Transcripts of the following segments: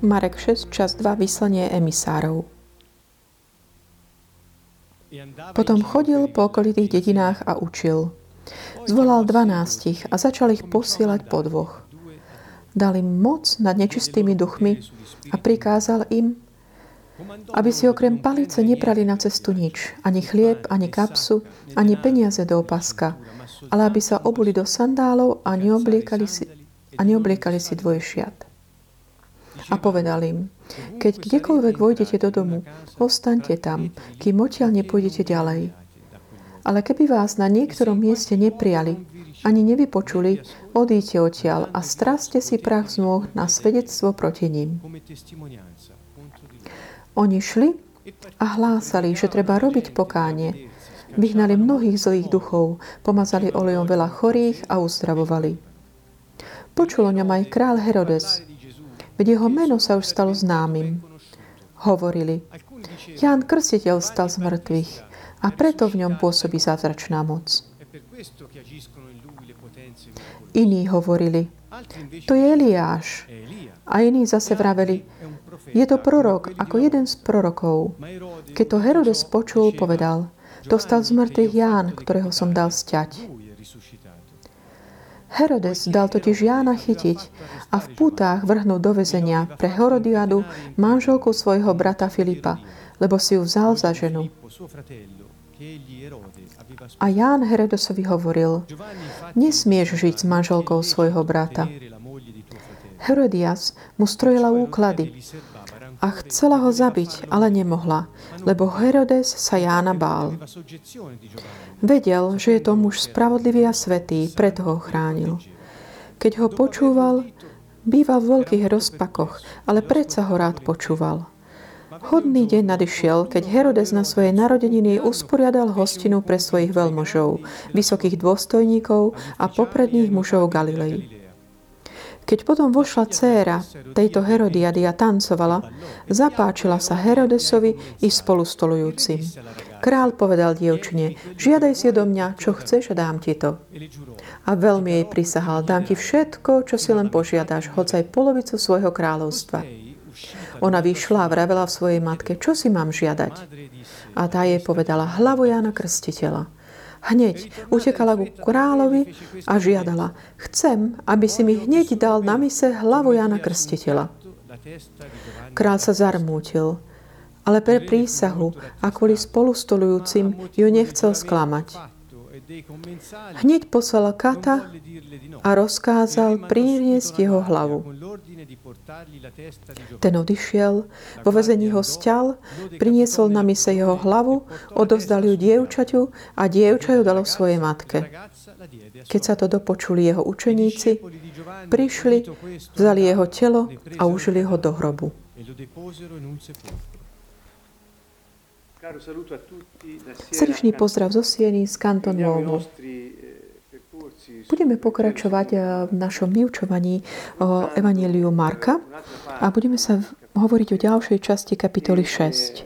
Marek 6, čas 2, vyslanie emisárov. Potom chodil po okolitých dedinách a učil. Zvolal dvanástich a začal ich posielať po dvoch. Dal im moc nad nečistými duchmi a prikázal im, aby si okrem palice nebrali na cestu nič, ani chlieb, ani kapsu, ani peniaze do opaska, ale aby sa obuli do sandálov a neobliekali si, a neobliekali si dvojšiat. A povedal im, keď kdekoľvek vojdete do domu, ostaňte tam, kým odtiaľ nepôjdete ďalej. Ale keby vás na niektorom mieste neprijali, ani nevypočuli, odíte odtiaľ a straste si prach z nôh na svedectvo proti ním. Oni šli a hlásali, že treba robiť pokánie. Vyhnali mnohých zlých duchov, pomazali olejom veľa chorých a uzdravovali. Počul o ňom aj král Herodes, veď jeho meno sa už stalo známym. Hovorili, Ján Krstiteľ stal z mŕtvych a preto v ňom pôsobí zázračná moc. Iní hovorili, to je Eliáš. A iní zase vraveli, je to prorok, ako jeden z prorokov. Keď to Herodes počul, povedal, dostal z mŕtvych Ján, ktorého som dal sťať. Herodes dal totiž Jána chytiť a v pútách vrhnúť do vezenia pre Herodiadu, manželku svojho brata Filipa, lebo si ju vzal za ženu. A Ján Herodesovi hovoril, nesmieš žiť s manželkou svojho brata. Herodias mu strojila úklady a chcela ho zabiť, ale nemohla, lebo Herodes sa Jána bál. Vedel, že je to muž spravodlivý a svetý, preto ho chránil. Keď ho počúval, býval v veľkých rozpakoch, ale predsa ho rád počúval. Hodný deň nadišiel, keď Herodes na svojej narodeniny usporiadal hostinu pre svojich veľmožov, vysokých dôstojníkov a popredných mužov Galilei. Keď potom vošla dcéra tejto Herodiady a tancovala, zapáčila sa Herodesovi i spolustolujúcim. Král povedal dievčine, žiadaj si odo mňa, čo chceš a dám ti to. A veľmi jej prisahal, dám ti všetko, čo si len požiadaš, hoď aj polovicu svojho kráľovstva. Ona vyšla a vravela v svojej matke, čo si mám žiadať. A tá jej povedala, hlavu Jána Krstiteľa. Hneď utekala ku kráľovi a žiadala, chcem, aby si mi hneď dal na mise hlavu Jana Krstiteľa. Král sa zarmútil, ale pre prísahu a kvôli spolustolujúcim ju nechcel sklamať. Hneď poslal Kata a rozkázal priniesť jeho hlavu. Ten odišiel, vo vezení ho sťal, priniesol na mise jeho hlavu, odovzdal ju dievčaťu a dievča ju dalo svojej matke. Keď sa to dopočuli jeho učeníci, prišli, vzali jeho telo a užili ho do hrobu. Srdečný pozdrav zo Sieny z Kantonovu. Budeme pokračovať eh, v našom vyučovaní o Evangeliu Marka a budeme sa hovoriť o ďalšej časti kapitoly 6.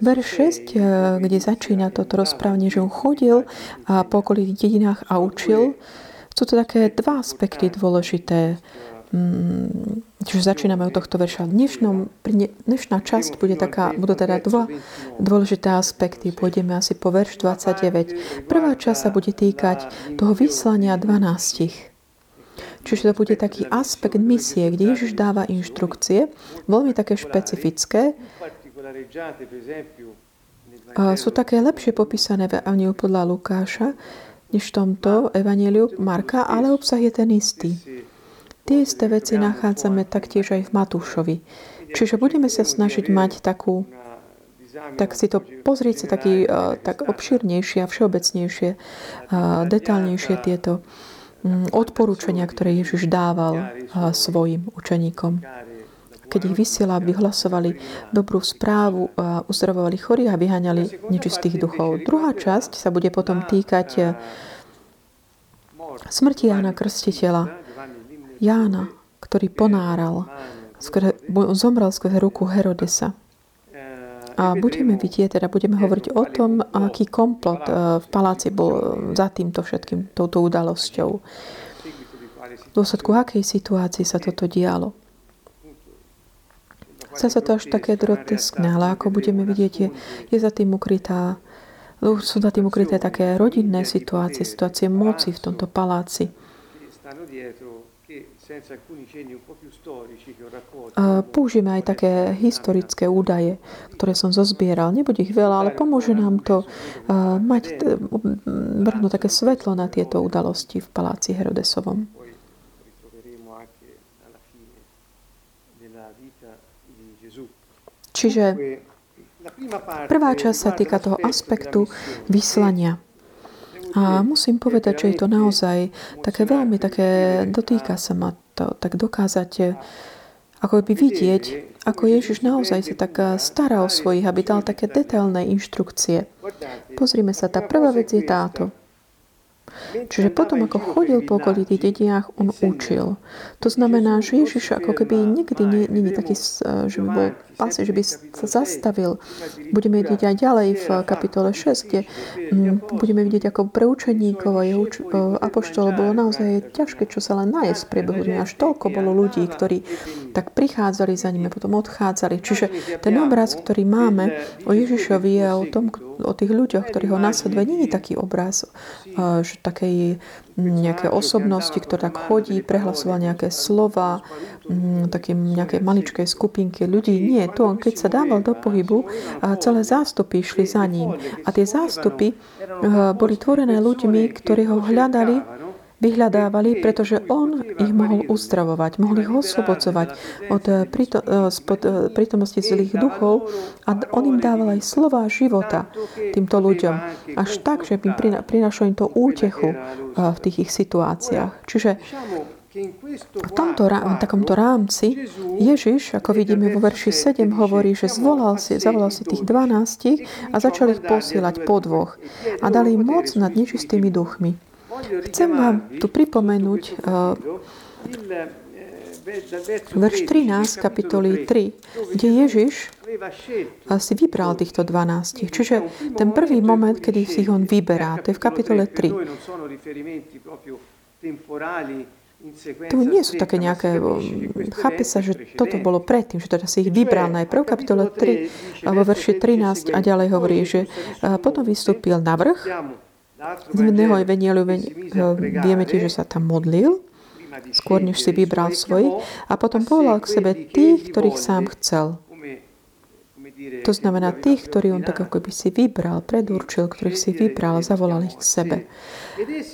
Verš 6, eh, kde začína toto rozprávanie, že on chodil a po okolitých dedinách a učil, sú to také dva aspekty dôležité. Mm, čiže začíname od tohto verša. Dnešnom, dnešná časť bude taká, budú teda dva dôležité aspekty. Pôjdeme asi po verš 29. Prvá časť sa bude týkať toho vyslania 12. Čiže to bude taký aspekt misie, kde Ježiš dáva inštrukcie, veľmi také špecifické. Sú také lepšie popísané v Evangeliu podľa Lukáša, než v tomto Evangeliu Marka, ale obsah je ten istý. Tie isté veci nachádzame taktiež aj v Matúšovi. Čiže budeme sa snažiť mať takú, tak si to pozrieť sa taký, uh, tak obširnejšie a všeobecnejšie, uh, detálnejšie tieto um, odporúčania, ktoré Ježiš dával uh, svojim učeníkom. Keď ich vysiela, vyhlasovali dobrú správu, uzdravovali chorých a vyháňali nečistých duchov. Druhá časť sa bude potom týkať smrti Jána Krstiteľa, Jána, ktorý ponáral, on zomrel skrze ruku Herodesa. A budeme vidieť, teda budeme hovoriť o tom, aký komplot e, v paláci bol za týmto všetkým, touto udalosťou. v dôsledku akej situácii sa toto dialo. Sa sa to až také groteskné, ale ako budeme vidieť, je, je za tým ukrytá sú za tým ukryté také rodinné situácie, situácie moci v tomto paláci. Použijeme aj také historické údaje, ktoré som zozbieral. Nebude ich veľa, ale pomôže nám to mať vrhnúť také svetlo na tieto udalosti v paláci Herodesovom. Čiže prvá časť sa týka toho aspektu vyslania. A musím povedať, že je to naozaj také veľmi také, dotýka sa ma to, tak dokázať ako by vidieť, ako Ježiš naozaj sa tak stará o svojich, aby dal také detailné inštrukcie. Pozrime sa, tá prvá vec je táto. Čiže potom, ako chodil po okolitých dedinách, on učil. To znamená, že Ježiš ako keby nikdy nie, nie je taký, že by bol pasi, že by sa zastavil. Budeme vidieť aj ďalej v kapitole 6, kde mm, budeme vidieť, ako pre učeníkov a uč- apoštol bolo naozaj ťažké, čo sa len nájsť v priebehu dňa. Až toľko bolo ľudí, ktorí tak prichádzali za nimi, potom odchádzali. Čiže ten obraz, ktorý máme o Ježišovi je o tom, o tých ľuďoch, ktorí ho nasleduje, je taký obraz že takej nejaké osobnosti, ktorá tak chodí, prehlasoval nejaké slova, také nejaké maličké skupinky ľudí. Nie, to on keď sa dával do pohybu, celé zástupy išli za ním. A tie zástupy boli tvorené ľuďmi, ktorí ho hľadali vyhľadávali, pretože on ich mohol uzdravovať, mohol ich oslobodzovať od eh, eh, eh, prítomnosti zlých duchov a on im dával aj slova života týmto ľuďom. Až tak, že im prinašal im to útechu v tých ich situáciách. Čiže v tomto v takomto rámci Ježiš, ako vidíme vo verši 7, hovorí, že zvolal si, zavolal si tých 12 a začal ich posielať po dvoch a dali im moc nad nečistými duchmi. Chcem vám tu pripomenúť uh, verš 13 kapitoly 3, kde Ježiš si vybral týchto 12. Čiže ten prvý moment, kedy si ich on vyberá, to je v kapitole 3. To nie sú také nejaké... Chápe sa, že toto bolo predtým, že teda si ich vybral najprv. Kapitole 3, vo verši 13 a ďalej hovorí, že potom vystúpil na vrch z jedného evangeliu vieme tiež, že sa tam modlil, skôr než si vybral svojich, a potom povolal k sebe tých, ktorých sám chcel. To znamená tých, ktorí on tak ako by si vybral, predurčil, ktorých si vybral, zavolal ich k sebe.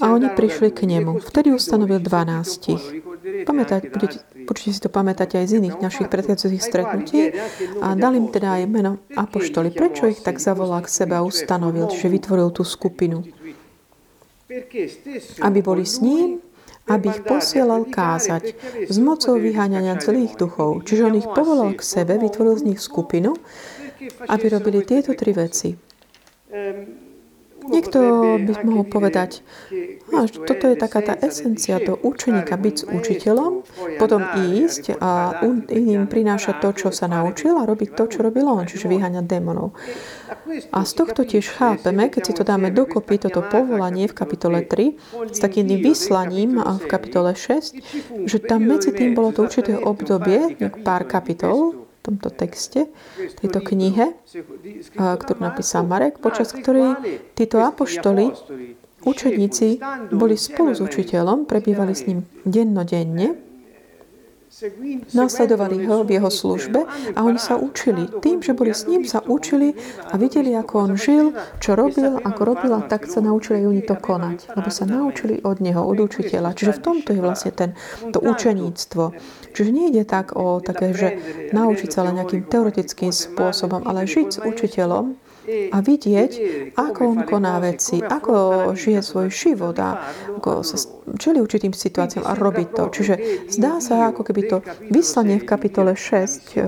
A oni prišli k nemu. Vtedy ustanovil 12. Pamätať, budete, určite si to pamätať aj z iných našich predchádzajúcich stretnutí. A dal im teda aj meno Apoštoli. Prečo ich tak zavolal k sebe a ustanovil, že vytvoril tú skupinu? Aby boli s ním, aby ich posielal kázať s mocou vyháňania zlých duchov. Čiže on ich povolal k sebe, vytvoril z nich skupinu, aby robili tieto tri veci. Niekto by mohol povedať, a toto je taká tá esencia do učeníka, byť s učiteľom, potom ísť a iným prinášať to, čo sa naučil a robiť to, čo robil on, čiže vyháňať démonov. A z tohto tiež chápeme, keď si to dáme dokopy, toto povolanie v kapitole 3 s takým vyslaním v kapitole 6, že tam medzi tým bolo to určité obdobie, pár kapitol, tomto texte, tejto knihe, ktorú napísal Marek, počas ktorej títo apoštoli, učeníci, boli spolu s učiteľom, prebývali s ním dennodenne, Nasledovali ho v jeho službe a oni sa učili. Tým, že boli s ním, sa učili a videli, ako on žil, čo robil, ako robil, a tak sa naučili oni to konať. Lebo sa naučili od neho, od učiteľa. Čiže v tomto je vlastne ten, to učeníctvo. Čiže nie ide tak o také, že naučiť sa len nejakým teoretickým spôsobom, ale žiť s učiteľom, a vidieť, ako on koná veci, ako žije svoj život a ako sa čeli určitým situáciám a robí to. Čiže zdá sa, ako keby to vyslanie v kapitole 6, eh,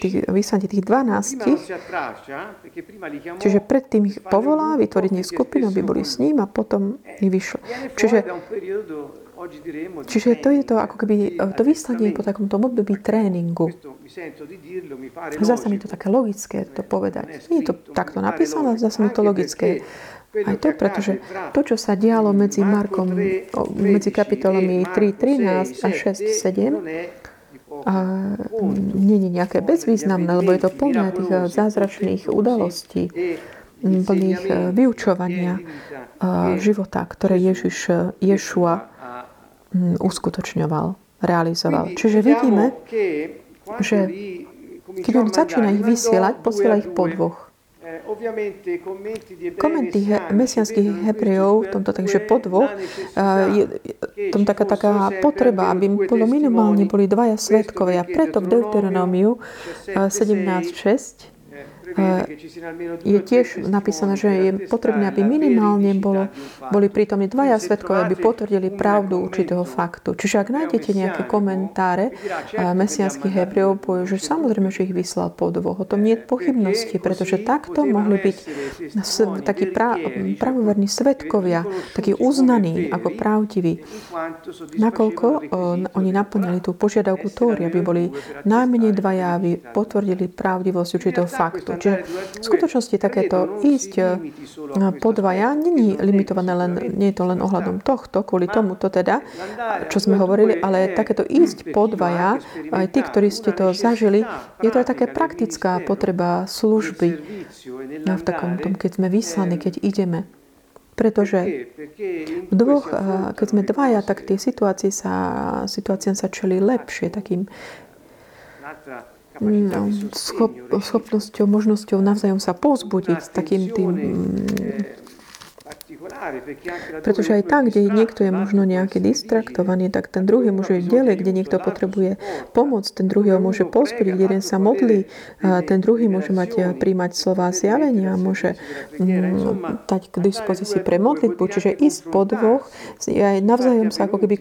tých, vyslanie tých 12, čiže predtým ich povolá, vytvoriť nich skupinu, aby boli s ním a potom ich vyšlo. Čiže Čiže to je to ako keby to vyslanie po takomto období tréningu. Zdá sa mi to také logické to povedať. Nie je to takto napísané, zdá sa mi to logické. Aj to, pretože to, čo sa dialo medzi Markom, medzi kapitolami 3.13 a 6.7, a nie je nejaké bezvýznamné, lebo je to plné tých eh, zázračných udalostí, plných eh, vyučovania eh, života, ktoré Ježiš, Ješua uskutočňoval, realizoval. Čiže vidíme, že keď on začína ich vysielať, posiela ich po dvoch. Komenty mesianských Hebrejov, tomto takže po dvoch, je tom taká, taká potreba, aby bolo minimálne boli dvaja svetkovia. Preto v Deuteronómiu 17.6 je tiež napísané, že je potrebné, aby minimálne bolo, boli prítomní dvaja svetkovia, aby potvrdili pravdu určitého faktu. Čiže ak nájdete nejaké komentáre mesianských Hebrejov, že samozrejme, že ich vyslal po dvoch. O tom nie je pochybnosti, pretože takto mohli byť takí pra, pravoverní svetkovia, takí uznaní ako pravdiví. Nakoľko oni naplňali tú požiadavku Tóry, aby boli najmenej dvaja, aby potvrdili pravdivosť určitého faktu. Čiže v skutočnosti takéto ísť eh, po dvaja není limitované len, nie je to len ohľadom tohto, kvôli tomuto teda, čo sme hovorili, ale takéto ísť po dvaja, aj tí, ktorí ste to zažili, je to aj také praktická potreba služby no, v takom tom, keď sme vyslaní, keď ideme. Pretože v dvoch, eh, keď sme dvaja, tak tie situácie sa, situáciám sa čeli lepšie, takým schop, schopnosťou, možnosťou navzájom sa povzbudiť s takým tým pretože aj tam, kde niekto je možno nejaký distraktovaný, tak ten druhý môže ísť ďalej, kde niekto potrebuje pomoc, ten druhý ho môže pozbudiť, jeden sa modlí, ten druhý môže mať, príjmať slova zjavenia, môže mm, dať k dispozícii pre modlitbu. Čiže ísť po dvoch, aj navzájom sa ako keby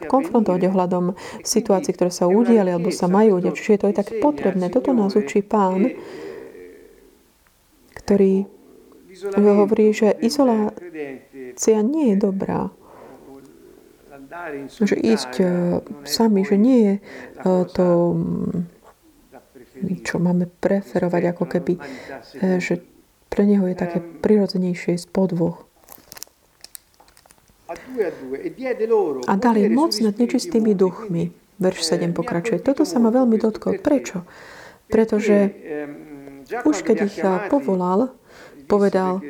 konfrontovať, ohľadom situácií, ktoré sa udiali alebo sa majú udiať. Čiže to je tak potrebné. Toto nás učí pán, ktorý hovorí, že izolácia nie je dobrá. Že ísť eh, sami, že nie je eh, to, mm, čo máme preferovať, ako keby, eh, že pre neho je také prirodzenejšie ísť po dvoch. A dali moc nad nečistými duchmi. Verš 7 pokračuje. Toto sa ma veľmi dotklo. Prečo? Pretože už keď ich povolal, povedal,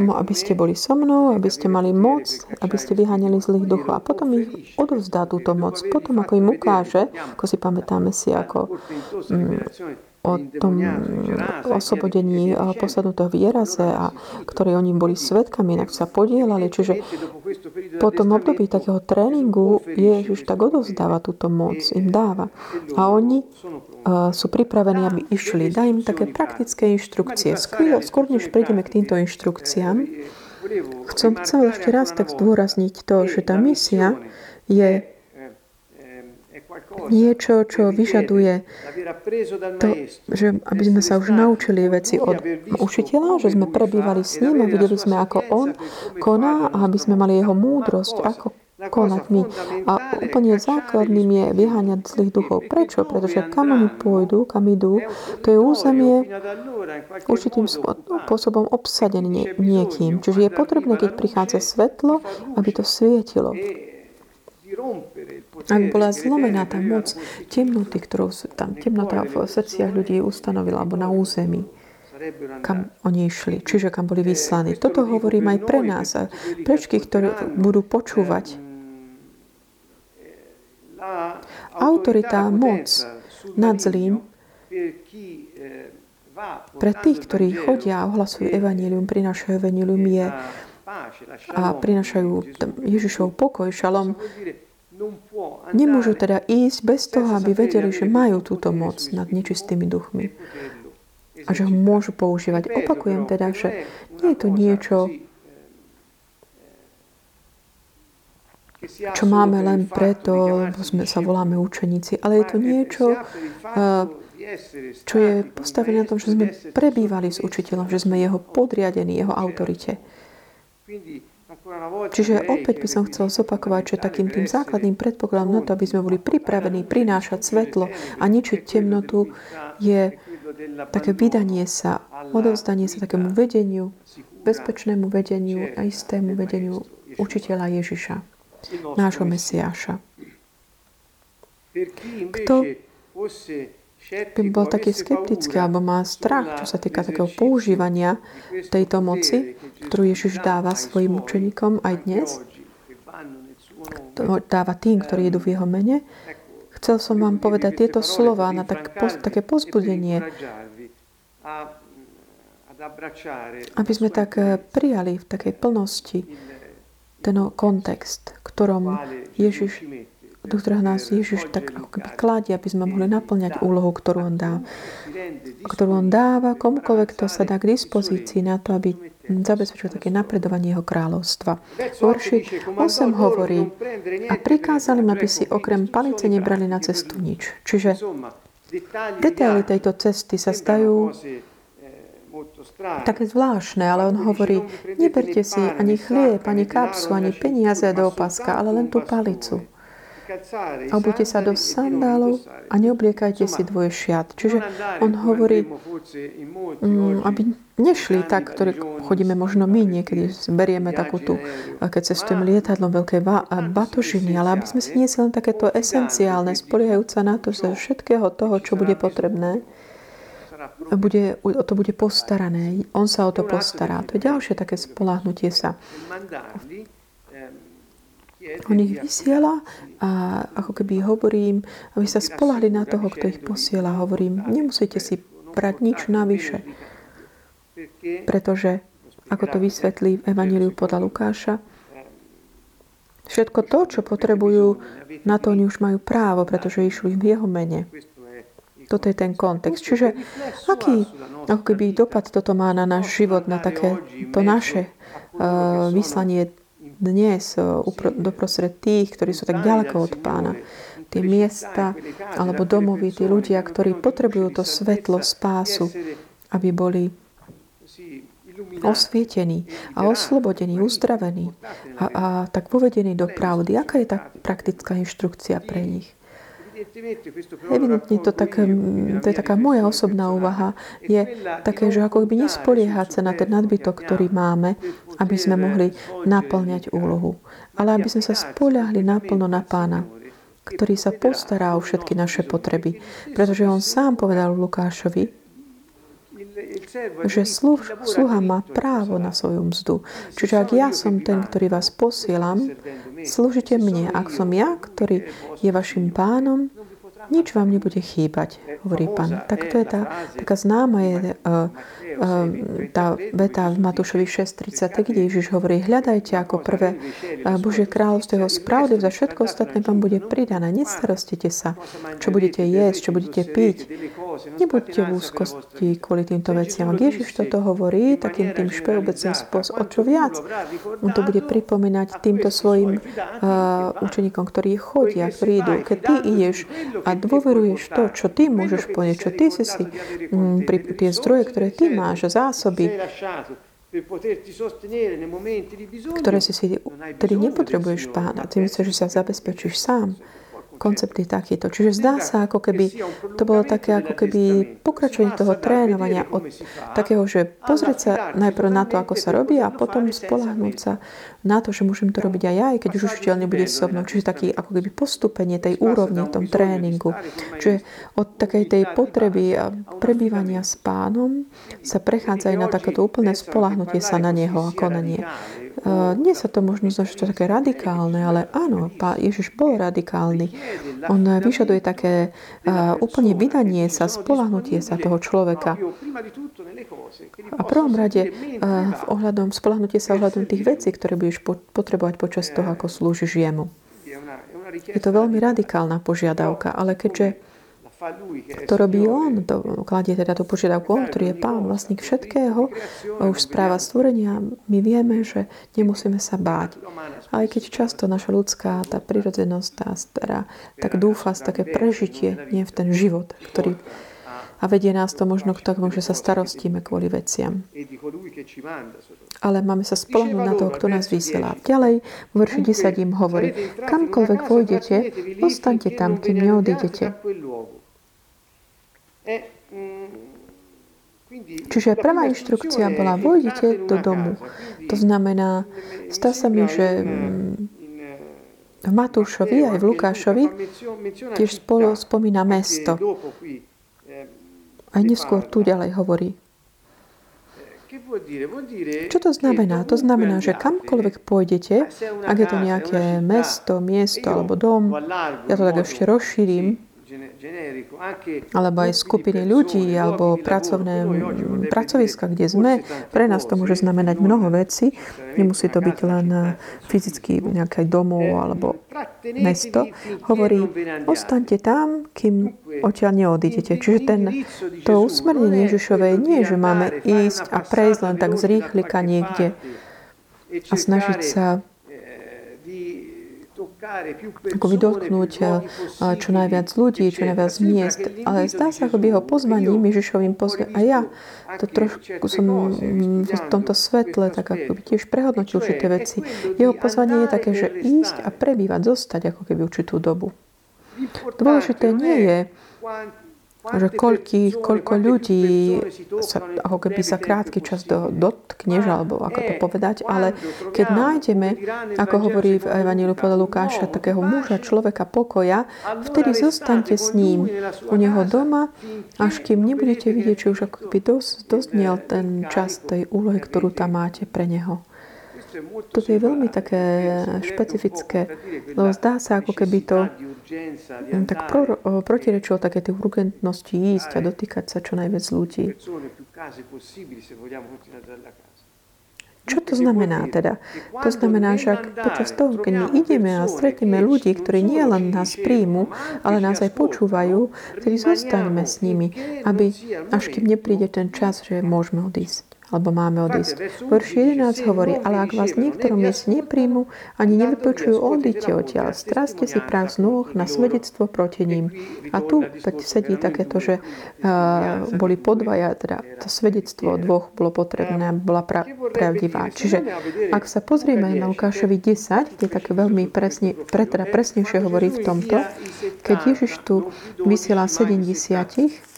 no, aby ste boli so mnou, aby ste mali moc, aby ste vyháňali zlých duchov. A potom ich odovzdá túto moc. Potom, ako im ukáže, ako si pamätáme si, ako mm, o tom oslobodení posadnutého v Jeraze, a ktorí oni boli svetkami, inak sa podielali. Čiže po tom období takého tréningu Ježiš tak odovzdáva túto moc, im dáva. A oni sú pripravení, aby išli. Dá im také praktické inštrukcie. Skôr, než prejdeme k týmto inštrukciám, chcem, chcem ešte raz tak zdôrazniť to, že tá misia je niečo, čo vyžaduje to, že aby sme sa už naučili veci od učiteľa, že sme prebývali s ním a videli sme, ako on koná a aby sme mali jeho múdrosť, ako konať. A úplne základným je vyháňať zlých duchov. Prečo? Pretože kam oni pôjdu, kam idú, to je územie určitým spôsobom obsadené niekým. Čiže je potrebné, keď prichádza svetlo, aby to svietilo. Ak bola zlomená tá moc temnoty, ktorú tam temnota v srdciach ľudí ustanovila, alebo na území, kam oni išli, čiže kam boli vyslaní. Toto hovorím aj pre nás a prečky, ktoré budú počúvať. Autorita, moc nad zlým pre tých, ktorí chodia a ohlasujú evanílium, prinášajú evanílium je a prinášajú Ježišov pokoj, šalom, Nemôžu teda ísť bez toho, aby vedeli, že majú túto moc nad nečistými duchmi a že ho môžu používať. Opakujem teda, že nie je to niečo, čo máme len preto, sme sa voláme učeníci, ale je to niečo, čo je postavené na tom, že sme prebývali s učiteľom, že sme jeho podriadení, jeho autorite. Čiže opäť by som chcel zopakovať, že takým tým základným predpokladom na to, aby sme boli pripravení prinášať svetlo a ničiť temnotu, je také vydanie sa, odovzdanie sa takému vedeniu, bezpečnému vedeniu a istému vedeniu učiteľa Ježiša, nášho Mesiáša. Kto by bol taký skeptický alebo má strach, čo sa týka takého používania tejto moci, ktorú Ježiš dáva svojim učeníkom aj dnes, dáva tým, ktorí idú v jeho mene, chcel som vám povedať tieto slova na tak, také pozbudenie, aby sme tak eh, prijali v takej plnosti ten kontext, ktorom Ježiš do ktorého nás Ježiš tak ako keby kladie, aby sme mohli naplňať úlohu, ktorú on dá. Ktorú on dáva komukoľvek, kto sa dá k dispozícii na to, aby zabezpečil také napredovanie jeho kráľovstva. Verši 8 hovorí, a prikázali aby si okrem palice nebrali na cestu nič. Čiže detaily tejto cesty sa zdajú také zvláštne, ale on hovorí, neberte si ani chlieb, ani kapsu, ani peniaze do opaska, ale len tú palicu. Obujte sa do sandálov a neobliekajte si dvoje šiat. Čiže on hovorí, mm, aby nešli tak, ktorí chodíme možno my niekedy, berieme takú tú, keď cestujeme lietadlom veľké batožiny, ale aby sme si niesli len takéto esenciálne, spoliehajúca na to, že všetkého toho, čo bude potrebné, bude, to bude postarané. On sa o to postará. To je ďalšie také spolahnutie sa. On ich vysiela a ako keby hovorím, aby sa spolahli na toho, kto ich posiela. Hovorím, nemusíte si brať nič navyše. Pretože, ako to vysvetlí v Evangeliu podľa Lukáša, všetko to, čo potrebujú, na to oni už majú právo, pretože išli v jeho mene. Toto je ten kontext. Čiže aký ako keby dopad toto má na náš život, na také to naše uh, vyslanie dnes eh, doprostred tých, ktorí sú tak ďaleko od pána. Tie miesta alebo domovy, tí ľudia, ktorí potrebujú to svetlo, spásu, aby boli osvietení a oslobodení, uzdravení a, a tak povedení do pravdy. Aká je tá praktická inštrukcia pre nich? Evidentne to, tak, to je taká moja osobná úvaha, je také, že ako by nespoliehať sa na ten nadbytok, ktorý máme, aby sme mohli naplňať úlohu. Ale aby sme sa spoliahli naplno na pána, ktorý sa postará o všetky naše potreby. Pretože on sám povedal Lukášovi, že sluh, sluha má právo na svoju mzdu. Čiže ak ja som ten, ktorý vás posielam, slúžite mne. Ak som ja, ktorý je vašim pánom, nič vám nebude chýbať, hovorí pán. Tak to je tá, taká známa je uh, uh, tá veta v Matúšovi 6.30, kde Ježiš hovorí, hľadajte ako prvé uh, Božie kráľovstvo jeho spravdy, za všetko ostatné vám bude pridané. Nestarostite sa, čo budete jesť, čo budete piť. Nebuďte v úzkosti kvôli týmto veciam. Ak Ježiš toto hovorí takým tým špeobecným spôsobom, o čo viac, on to bude pripomínať týmto svojim uh, učeníkom, ktorí chodia, ktorí. Keď ty ideš a dôveruješ to, čo ty môžeš povedať, čo ty si si, m, pri, tie zdroje, ktoré ty máš, zásoby, ktoré si si, tedy nepotrebuješ pána. Ty myslíš, že sa zabezpečíš sám. Koncept je takýto. Čiže zdá sa, ako keby to bolo také, ako keby pokračovanie toho trénovania od takého, že pozrieť sa najprv na to, ako sa robí a potom spolahnúť sa na to, že môžem to robiť aj ja, aj keď už učiteľ nebude so mnou. Čiže taký ako keby postupenie tej úrovne v tom tréningu. Čiže od takej tej potreby prebývania s pánom sa prechádza aj na takéto úplné spolahnutie sa na neho a konanie. Uh, nie sa to možno zdá, že to také radikálne, ale áno, pán Ježiš bol radikálny. On vyžaduje také uh, úplne vydanie sa, spolahnutie sa toho človeka. A prvom rade uh, v ohľadom, spolahnutie sa ohľadom tých vecí, ktoré budeš po, potrebovať počas toho, ako slúžiš jemu. Je to veľmi radikálna požiadavka, ale keďže to robí on, to kladie teda tú požiadavku on, ktorý je pán, vlastník všetkého, už správa stvorenia, my vieme, že nemusíme sa báť. Aj keď často naša ľudská, tá prirodzenosť, tá stará, tak dúfa z také prežitie, nie v ten život, ktorý a vedie nás to možno k tomu, že sa starostíme kvôli veciam. Ale máme sa spolahnúť na toho, kto nás vysiela. Ďalej, v verši 10 im hovorí, kamkoľvek vojdete, ostaňte tam, kým neodídete. Čiže prvá inštrukcia bola, vojdite do domu. To znamená, stá sa mi, že v Matúšovi aj v Lukášovi tiež spolu spomína mesto. Aj neskôr tu ďalej hovorí. Čo to znamená? To znamená, že kamkoľvek pôjdete, ak je to nejaké mesto, miesto alebo dom, ja to tak ešte rozšírim, alebo aj skupiny ľudí, alebo pracovné pracoviska, kde sme. Pre nás to môže znamenať mnoho vecí. Nemusí to byť len eh, fyzicky nejaké domov alebo mesto. Hovorí, ostaňte tam, kým odtiaľ neodídete. Čiže ten, to usmernenie Ježišové nie je, že máme ísť a prejsť len tak z rýchlika niekde a snažiť sa ako vydotknúť eh, čo najviac ľudí, čo najviac miest. Ale zdá sa, ako by jeho pozvaním, Ježišovým pozvaním, a ja to trošku som v tomto svetle tak ako by tiež prehodnotil určité veci. Jeho pozvanie je také, že ísť a prebývať, zostať ako keby určitú dobu. Dôležité nie je, že koľký, koľko ľudí sa, ako keby sa krátky čas do, dotkneš, alebo ako to povedať, ale keď nájdeme, ako hovorí v Evangeliu podľa Lukáša, takého muža, človeka pokoja, vtedy zostaňte s ním. u neho doma, až kým nebudete vidieť, že už ako keby dos, dosniel ten čas tej úlohy, ktorú tam máte pre neho. Toto je veľmi také špecifické, lebo zdá sa, ako keby to tak pro, protirečilo také tej urgentnosti ísť a dotýkať sa čo najviac ľudí. Čo to znamená teda? To znamená, že ak počas toho, keď my ideme a stretneme ľudí, ktorí nie len nás príjmu, ale nás aj počúvajú, tedy zostaňme s nimi, aby až kým nepríde ten čas, že môžeme odísť alebo máme odísť. Verš 11 hovorí, ale ak vás niektorom miest nepríjmu, ani nevypočujú, odíďte odtiaľ. Straste si prach z nôh na svedectvo proti ním. A tu sedí takéto, že uh, boli podvaja, teda to svedectvo dvoch bolo potrebné, bola pra, pravdivá. Čiže ak sa pozrieme na Lukášovi 10, kde také veľmi presne, pre, teda presnejšie hovorí v tomto, keď Ježiš tu vysiela 70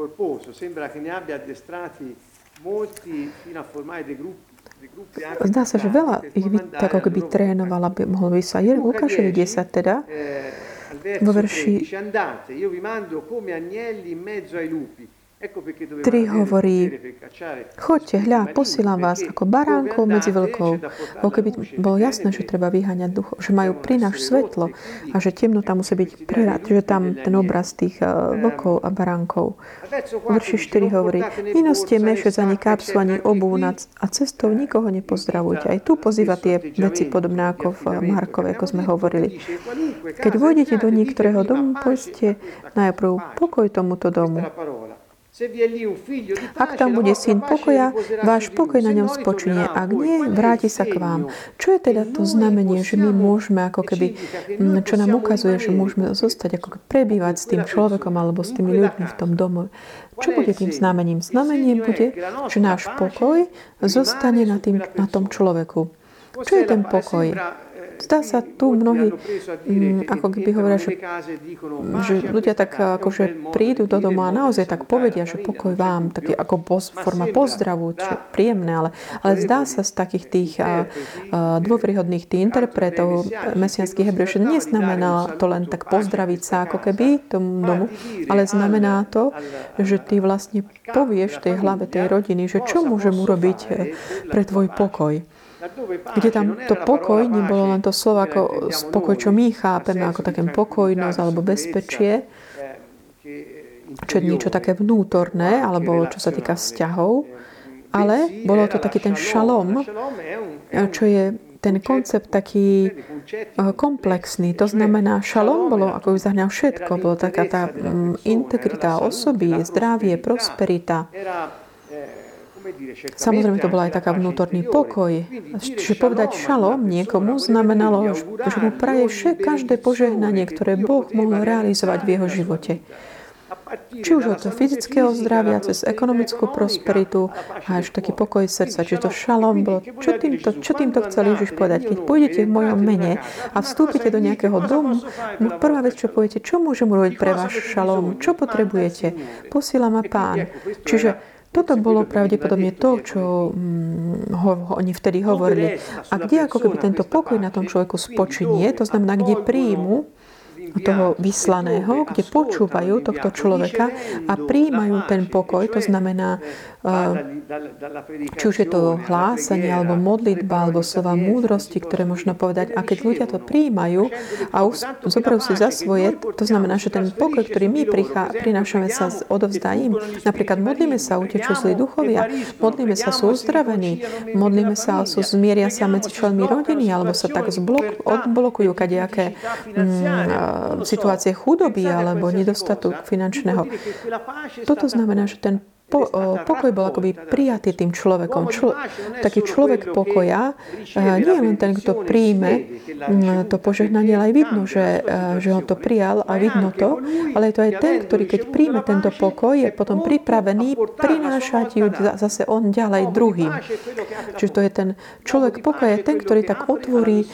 corposo, sembra che ne abbia addestrati molti fino a formare dei gruppi Zdá sa, že veľa ich by, tak ako keby trénoval, aby mohol by sa. Je Lukášovi 10 teda, vo verši io vi mando come agnelli in mezzo ai lupi. 3 hovorí, choďte, hľa, posielam vás ako baránkov medzi vlkov. Bo keby bolo jasné, že treba vyháňať duchov, že majú prináš svetlo a že temnota musí byť prirad, že tam ten obraz tých vlkov a baránkov. Verši 4 hovorí, nenoste mešec ani kapsu, ani obu a cestou nikoho nepozdravujte. Aj tu pozýva tie veci podobné ako v Markove, ako sme hovorili. Keď vôjdete do niektorého domu, povedzte najprv pokoj tomuto domu. Ak tam bude syn pokoja, váš pokoj na ňom spočinie. Ak nie, vráti sa k vám. Čo je teda to znamenie, že my môžeme ako keby, mm, čo nám ukazuje, že môžeme zostať, ako keby prebývať s tým človekom alebo s tými ľuďmi v tom domu. Čo bude tým znamením? Znamením bude, že náš pokoj zostane na, tým, na tom človeku. Čo je ten pokoj? Zdá sa tu mnohí, mm, ako keby hovoria, že, že ľudia tak akože prídu do domu a naozaj tak povedia, že pokoj vám, taký ako poz, forma pozdravu, čo príjemné, ale, ale zdá sa z takých tých a, a, dôveryhodných tých interpretov mesianských hebrejov, že neznamená to len tak pozdraviť sa ako keby tomu domu, ale znamená to, že ty vlastne povieš tej hlave tej rodiny, že čo môžem urobiť eh, pre tvoj pokoj kde tam to pokoj nebolo len to slovo ako spokoj, čo my chápeme ako také pokojnosť alebo bezpečie, čo je niečo také vnútorné, alebo čo sa týka vzťahov, ale bolo to taký ten šalom, čo je ten koncept taký komplexný. To znamená, šalom bolo, ako by zahrňal všetko. Bolo taká tá integrita osoby, zdravie, prosperita. Samozrejme, to bola aj taká vnútorný pokoj. Čiže povedať šalom niekomu znamenalo, že mu praje každé požehnanie, ktoré Boh mohol realizovať v jeho živote. či už od fyzického zdravia, cez ekonomickú prosperitu a až taký pokoj srdca, či to šalom bolo. Čo týmto, čo týmto chcel Ježiš povedať? Keď pôjdete v mojom mene a vstúpite do nejakého domu, prvá vec, čo poviete, čo môžem urobiť pre váš šalom, čo potrebujete? Posiela ma pán. Čiže toto bolo pravdepodobne to, čo hm, ho, ho, oni vtedy hovorili. A kde ako keby tento pokoj na tom človeku spočinie, to znamená, kde príjmu toho vyslaného, kde počúvajú tohto človeka a príjmajú ten pokoj, to znamená, či už je to hlásanie, alebo modlitba, alebo slova múdrosti, ktoré možno povedať. A keď ľudia to príjmajú a zoberú si za svoje, to znamená, že ten pokoj, ktorý my prichá, prinášame sa, odovzdá im. Napríklad modlíme sa, utečú zlí duchovia, modlíme sa, sú uzdravení, modlíme sa, sú zmieria sa medzi členmi rodiny, alebo sa tak zblok, odblokujú kadejaké mm, situácie chudoby alebo nedostatok finančného. Toto znamená, že ten po, pokoj bol akoby prijatý tým človekom. Člo, taký človek pokoja nie je len ten, kto príjme to požehnanie, ale aj vidno, že, že on to prijal a vidno to, ale je to aj ten, ktorý keď príjme tento pokoj, je potom pripravený prinášať ju zase on ďalej druhým. Čiže to je ten človek pokoja, ten, ktorý tak otvorí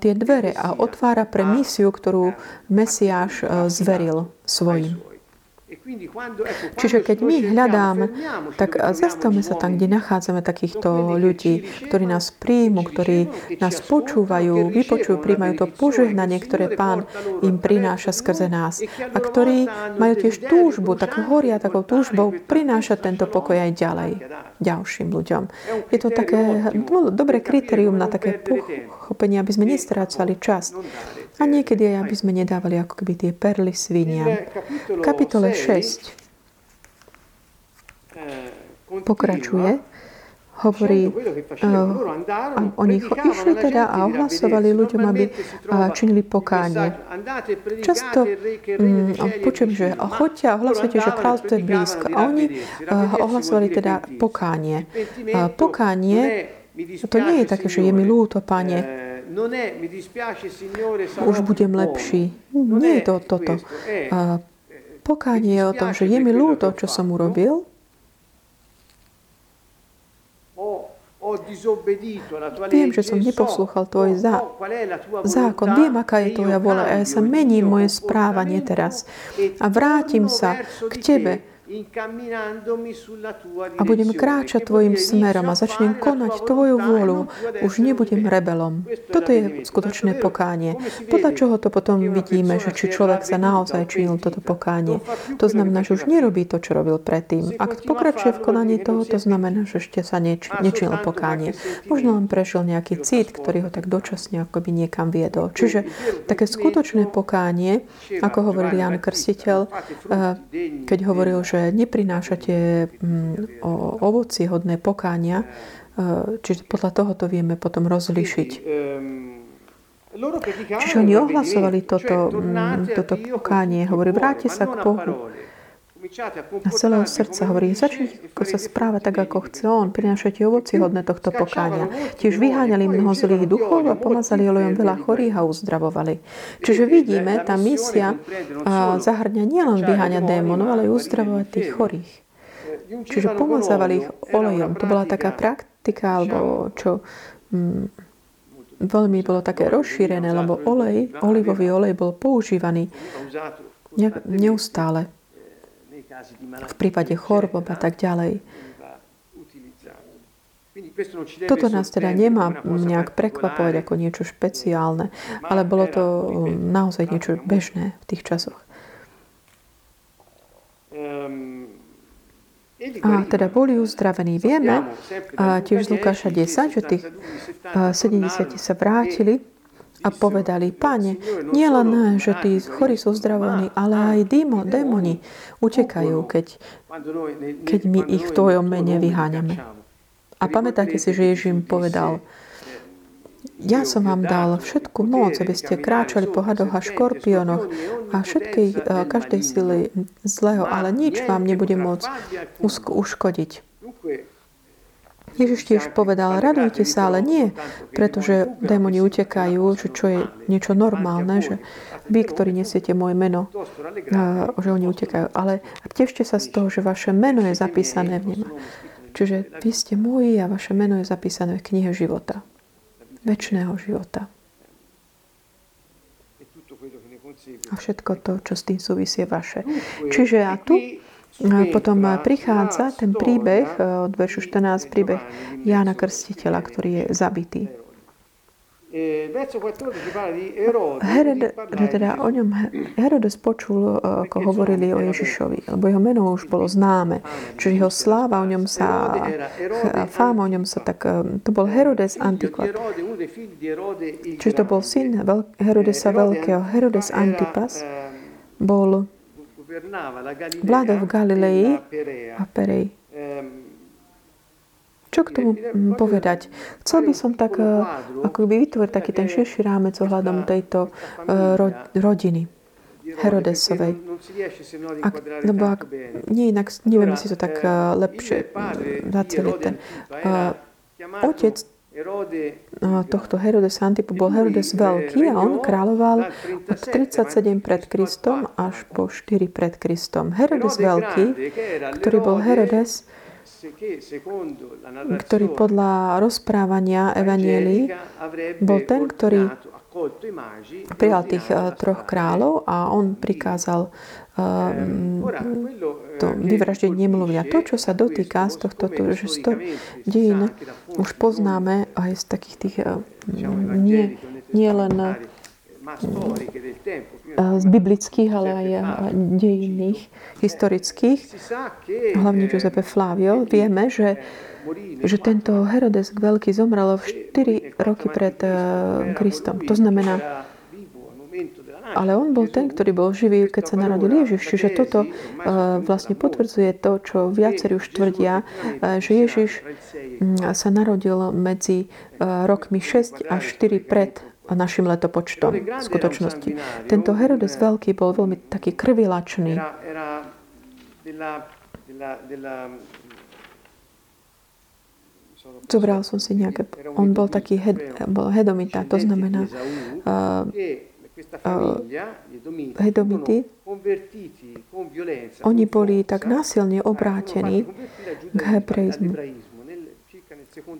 tie dvere a otvára pre misiu, ktorú Mesiáš zveril svojim. Čiže keď my hľadáme, tak zastavme sa tam, kde nachádzame takýchto ľudí, ktorí nás príjmu, ktorí nás počúvajú, vypočujú, príjmajú to požehnanie, ktoré Pán im prináša skrze nás. A ktorí majú tiež túžbu, tak horia takou túžbou prinášať tento pokoj aj ďalej ďalším ľuďom. Je to také dobré kritérium na také pochopenie, aby sme nestrácali čas. A niekedy aj, aby sme nedávali ako keby tie perly sviniam. V kapitole 6 pokračuje, hovorí, uh, oni išli teda a ohlasovali ľuďom, aby uh, činili pokánie. Často um, počujem, že choďte a ohlasujte, že kráľstvo je blízko. A oni uh, ohlasovali teda pokánie. Uh, pokánie, to nie je také, že je mi ľúto, pane, už budem lepší. Nie je to toto. Pokánie je o tom, že je mi ľúto, čo som urobil. Viem, že som neposlúchal tvoj zá... zákon. Viem, aká je tvoja vola. A ja sa mením moje správanie teraz. A vrátim sa k tebe a budem kráčať tvojim smerom a začnem konať tvoju vôľu. Už nebudem rebelom. Toto je skutočné pokánie. Podľa čoho to potom vidíme, že či človek sa naozaj činil toto pokánie. To znamená, že už nerobí to, čo robil predtým. Ak pokračuje v konaní toho, to znamená, že ešte sa neč- nečinil pokánie. Možno len prešiel nejaký cít, ktorý ho tak dočasne akoby niekam viedol. Čiže také skutočné pokánie, ako hovoril Jan Krstiteľ, eh, keď hovoril, že neprinášate mm, ovoci hodné pokánia, e, čiže podľa toho to vieme potom rozlišiť. Čiže oni ohlasovali toto, mm, toto pokánie, hovorí, vráte sa k Bohu a celého srdca hovorí, začnite sa správa tak, ako chce On, prinášajte ovoci hodné tohto pokáňa. Tiež vyháňali mnoho zlých duchov a pomazali olejom veľa chorých a uzdravovali. Čiže vidíme, tá misia zahrňa nielen vyháňať démonov, ale aj uzdravovať tých chorých. Čiže pomazávali ich olejom. To bola taká praktika, alebo čo mm, veľmi bolo také rozšírené, lebo olej, olivový olej bol používaný neustále v prípade chorôb a tak ďalej. Toto nás teda nemá nejak prekvapovať ako niečo špeciálne, ale bolo to naozaj niečo bežné v tých časoch. A teda boli uzdravení. Vieme, tiež z Lukáša 10, že tých 70 sa vrátili a povedali, Pane, nie len, že tí chorí sú uzdravení, ale aj démo, démoni utekajú, keď, keď my ich v Tvojom mene vyháňame. A pamätáte si, že Ježiš im povedal, ja som vám dal všetku moc, aby ste kráčali po hadoch a škorpiónoch a všetkej, eh, každej sily zlého, ale nič vám nebude môcť uškodiť. Ježiš tiež povedal, radujte sa, ale nie, pretože démoni utekajú, že čo je niečo normálne, že vy, ktorí nesiete moje meno, že oni utekajú. Ale tešte sa z toho, že vaše meno je zapísané v neba. Čiže vy ste moji a vaše meno je zapísané v knihe života. Večného života. A všetko to, čo s tým súvisí, je vaše. Čiže a tu potom prichádza ten príbeh od veršu 14, príbeh Jána Krstiteľa, ktorý je zabitý. Herod, teda o ňom Herodes počul, ako hovorili o Ježišovi, lebo jeho meno už bolo známe. Čiže jeho sláva o ňom sa, fáma o ňom sa tak, to bol Herodes Antipas. Čiže to bol syn Herodesa Veľkého. Herodes Antipas bol vládol v Galilei a Perej. Čo k tomu povedať? Chcel by som tak, eh, ako by vytvoriť taký ten širší rámec ohľadom tejto ro, rodiny Herodesovej. Ak, lebo ak, nie inak, nevieme si to tak uh, lepšie zacieliť. Ten otec tohto Herodesa Antipu bol Herodes Veľký a on kráľoval od 37 pred Kristom až po 4 pred Kristom. Herodes Veľký, ktorý bol Herodes, ktorý podľa rozprávania Evanielii bol ten, ktorý prijal tých uh, troch kráľov a on prikázal uh, to vyvraždiť nemluvňa. To, čo sa dotýka z tohto že z to dejín, už poznáme aj z takých tých uh, nie, nie len z biblických, ale aj dejinných, historických, hlavne Giuseppe Flavio, vieme, že, že tento Herodes Veľký zomrel 4 roky pred Kristom. To znamená, ale on bol ten, ktorý bol živý, keď sa narodil Ježiš. Čiže toto vlastne potvrdzuje to, čo viacerí už tvrdia, že Ježiš sa narodil medzi rokmi 6 až 4 pred našim letopočtom v skutočnosti. Tento Herodes Veľký bol veľmi taký krvilačný. Zobral som si nejaké... On bol taký hed, bol hedomita, to znamená uh, uh, hedomity. Oni boli tak násilne obrátení k hebrejzmu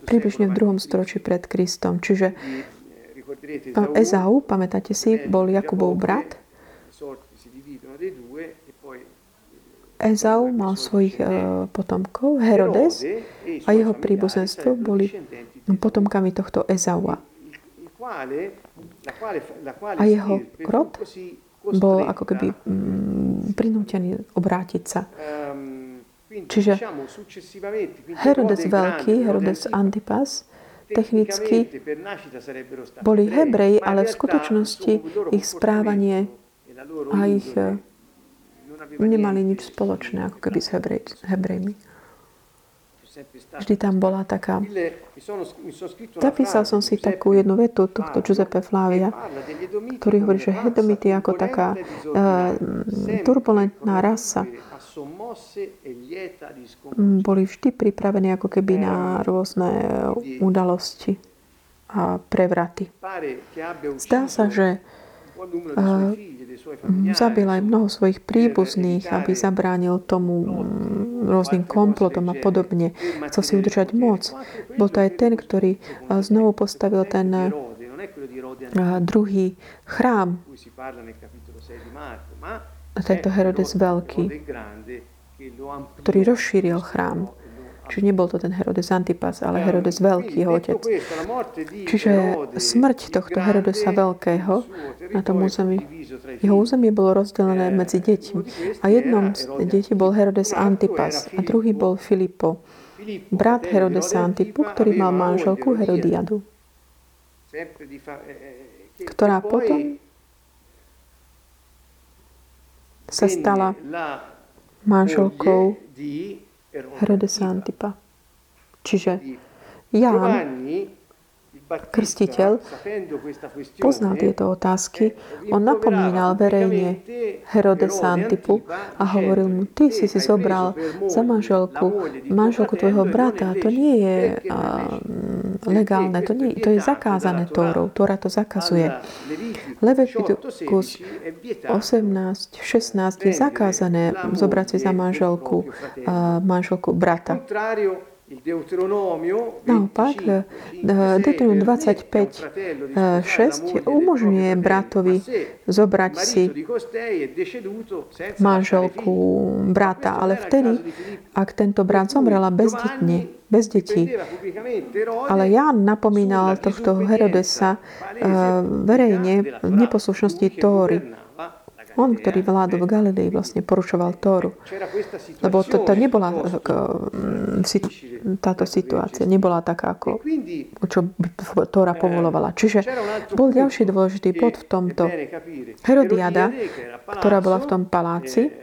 približne v druhom storočí pred Kristom. Čiže Ezau, pamätáte si, bol Jakubov brat. Ezau mal svojich uh, potomkov, Herodes a jeho príbuzenstvo boli potomkami tohto Ezaua. A jeho rod bol ako keby mm, prinútený obrátiť sa. Čiže Herodes Veľký, Herodes Antipas, technicky boli Hebreji, ale v skutočnosti ich správanie a ich eh, nemali nič spoločné ako keby s Hebrej, Hebrejmi. Vždy tam bola taká... Zapísal som si takú jednu vetu tohto Giuseppe Flavia, ktorý hovorí, že Hedomity ako taká uh, turbulentná rasa Mm, boli vždy pripravení ako keby na rôzne udalosti a prevraty. Zdá sa, že zabil aj mnoho svojich príbuzných, aby zabránil tomu mm, rôznym komplotom a podobne. Chcel si udržať moc. Bol to aj ten, ktorý znovu postavil ten druhý chrám tento Herodes Veľký, ktorý rozšíril chrám. Čiže nebol to ten Herodes Antipas, ale Herodes Veľký, jeho otec. Čiže smrť tohto Herodesa Veľkého na tom území, jeho územie bolo rozdelené medzi deťmi. A jednom z detí bol Herodes Antipas a druhý bol Filipo, brat Herodesa Antipu, ktorý mal manželku Herodiadu, ktorá potom sa stala manželkou Herodesa Antipa. Čiže Ján, krstiteľ poznal tieto otázky, on napomínal verejne Herodesa Antipu a hovoril mu, ty si si zobral za manželku manželku tvojho brata. To nie je uh, legálne, to, nie, to je zakázané Tórou. Tóra to zakazuje. Leviticus 18, 16 je zakázané zobrať si za manželku uh, manželku brata. Naopak, Deuteronom 25, 6 umožňuje bratovi zobrať si manželku brata, ale vtedy, ak tento brat zomrela bezdetne, bez detí. Ale Ján napomínal tohto Herodesa verejne v neposlušnosti Tóry. On, ktorý vládol v Galilei, vlastne porušoval Tóru. Lebo to, to nebola mm, táto situácia, nebola taká, ako, čo by Tóra povolovala. Čiže bol ďalší dôležitý bod v tomto. Herodiada, ktorá bola v tom paláci,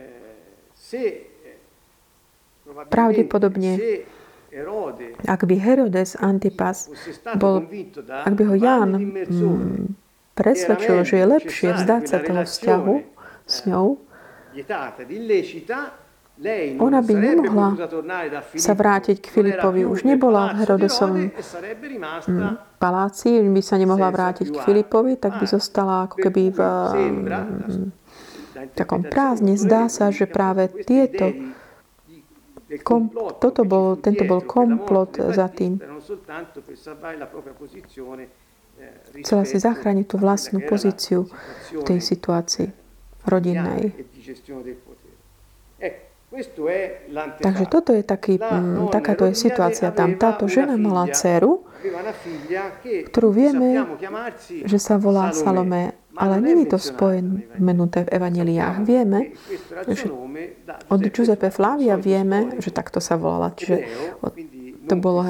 pravdepodobne ak by Herodes Antipas bol, ak by ho Ján mm, presvedčil, že je lepšie vzdať sa toho vzťahu, s ňou, ona by nemohla sa vrátiť k Filipovi. Už nebola v Herodesovom paláci, by sa nemohla vrátiť k Filipovi, tak by zostala ako keby v takom prázdne. Zdá sa, že práve tieto kom, toto bol, tento bol komplot za tým. Chcela si zachrániť tú vlastnú pozíciu v tej situácii rodinnej. Takže toto je taký, m, takáto je situácia tam. Táto žena mala dceru, ktorú vieme, že sa volá Salome, ale je to spomenuté v evaneliách. Vieme, že od Giuseppe Flavia vieme, že takto sa volala. Čiže to bol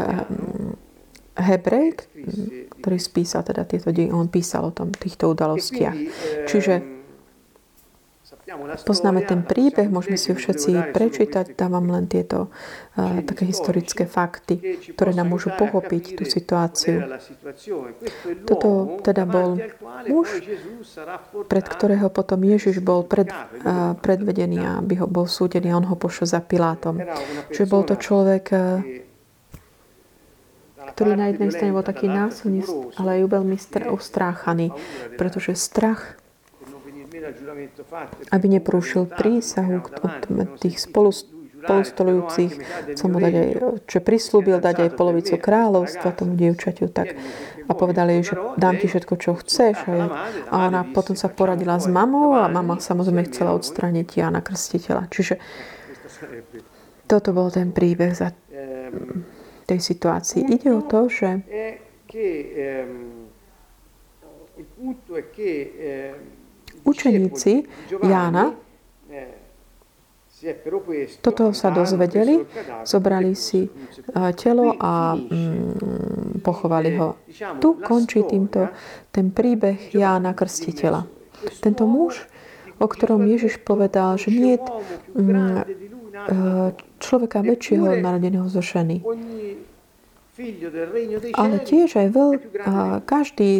Hebrej, ktorý spísal teda tieto on písal o tom, týchto udalostiach. Čiže Poznáme ten príbeh, môžeme si ho všetci prečítať. Dávam len tieto uh, také historické fakty, ktoré nám môžu pochopiť tú situáciu. Toto teda bol muž, pred ktorého potom Ježiš bol pred, uh, predvedený, aby ho bol súdený a on ho pošol za Pilátom. Čiže bol to človek, uh, ktorý na jednej strane bol taký násilný, ale aj veľmi ustráchaný, pretože strach aby neporušil prísahu od tých spolu, spolustolujúcich, chcel mu dať aj, čo prislúbil dať aj polovicu kráľovstva tomu dievčaťu, tak a povedali, že dám ti všetko, čo chceš. A, ona potom sa poradila s mamou a mama samozrejme chcela odstraniť Jana Krstiteľa. Čiže toto bol ten príbeh za tej situácii. Ide o to, že Učeníci Jána toto sa dozvedeli, zobrali si telo a mm, pochovali ho. Tu končí týmto ten príbeh Jána Krstiteľa. Tento muž, o ktorom Ježiš povedal, že nie je mm, človeka väčšieho narodeného zo ženy. Ale tiež aj veľ, každý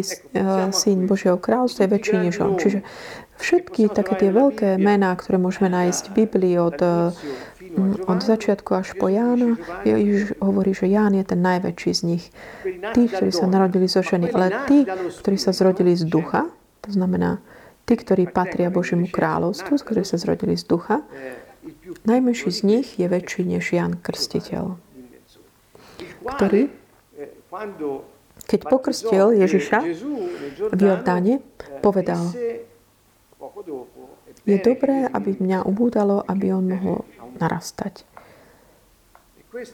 syn Božieho kráľstva je väčší než on. Čiže všetky také tie veľké mená, ktoré môžeme nájsť v Biblii od, od začiatku až po Jána, Ježiš hovorí, že Ján je ten najväčší z nich. Tí, ktorí sa narodili zo ženy, ale tí, ktorí sa zrodili z ducha, to znamená tí, ktorí patria Božiemu kráľovstvu, ktorí sa zrodili z ducha, najmenší z nich je väčší než Jan Krstiteľ ktorý, keď pokrstil Ježiša v Jordáne, povedal, je dobré, aby mňa ubúdalo, aby on mohol narastať.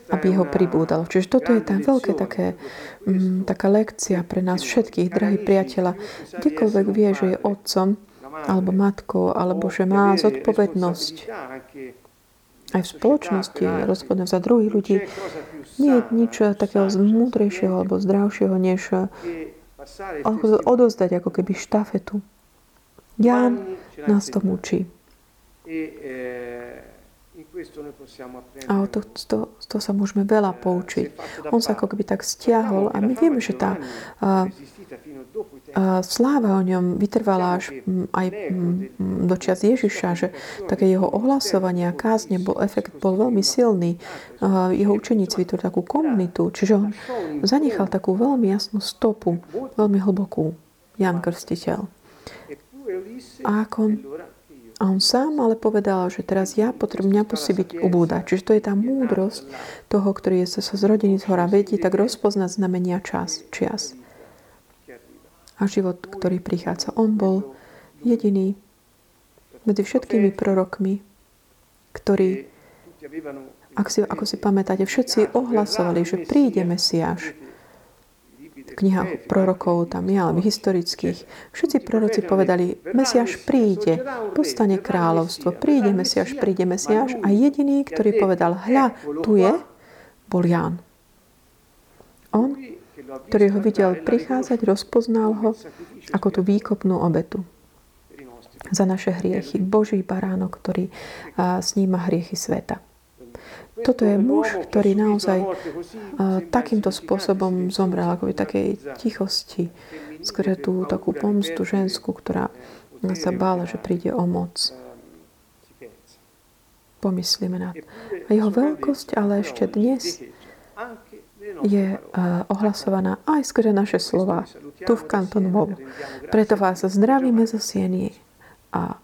Aby ho pribúdalo. Čiže toto je tá veľké také, mm, taká lekcia pre nás všetkých, drahí priateľa. Kdekoľvek vie, že je otcom, alebo matkou, alebo že má zodpovednosť aj v spoločnosti, rozhodne za druhých ľudí, nie je nič takého múdrejšieho alebo zdravšieho, než odozdať ako keby štafetu. Ján nás to mučí. A o to, to, to sa môžeme veľa poučiť. On sa ako keby tak stiahol a my vieme, že tá uh, sláva o ňom vytrvala až um, aj um, do čas Ježiša, že také jeho ohlasovanie a kázne, bol, efekt bol veľmi silný. Jeho učeníci vytvorili takú komunitu, čiže on zanechal takú veľmi jasnú stopu, veľmi hlbokú. Jan Krstiteľ. A ako on a on sám ale povedal, že teraz ja potrebujem, mňa musí byť ubúdať. Čiže to je tá múdrosť toho, ktorý je sa z rodiny z hora vedí, tak rozpoznať znamenia čas, čias. A život, ktorý prichádza. On bol jediný medzi všetkými prorokmi, ktorí, ak si, ako si pamätáte, všetci ohlasovali, že príde Mesiáš knihách prorokov tam je, ale historických. Všetci proroci povedali, Mesiaš príde, postane kráľovstvo, príde Mesiaš, príde Mesiaš a jediný, ktorý povedal, hľa, tu je, bol Ján. On, ktorý ho videl prichádzať, rozpoznal ho ako tú výkopnú obetu za naše hriechy. Boží baránok, ktorý sníma hriechy sveta. Toto je muž, ktorý naozaj takýmto spôsobom zomrel, ako v takej tichosti. Skôr tú takú pomstu ženskú, ktorá sa bála, že príde o moc. Pomyslíme na to. A jeho veľkosť ale ešte dnes je uh, ohlasovaná aj skôr naše slova tu v Kanton Mob. Preto vás zdravíme zo Sienie a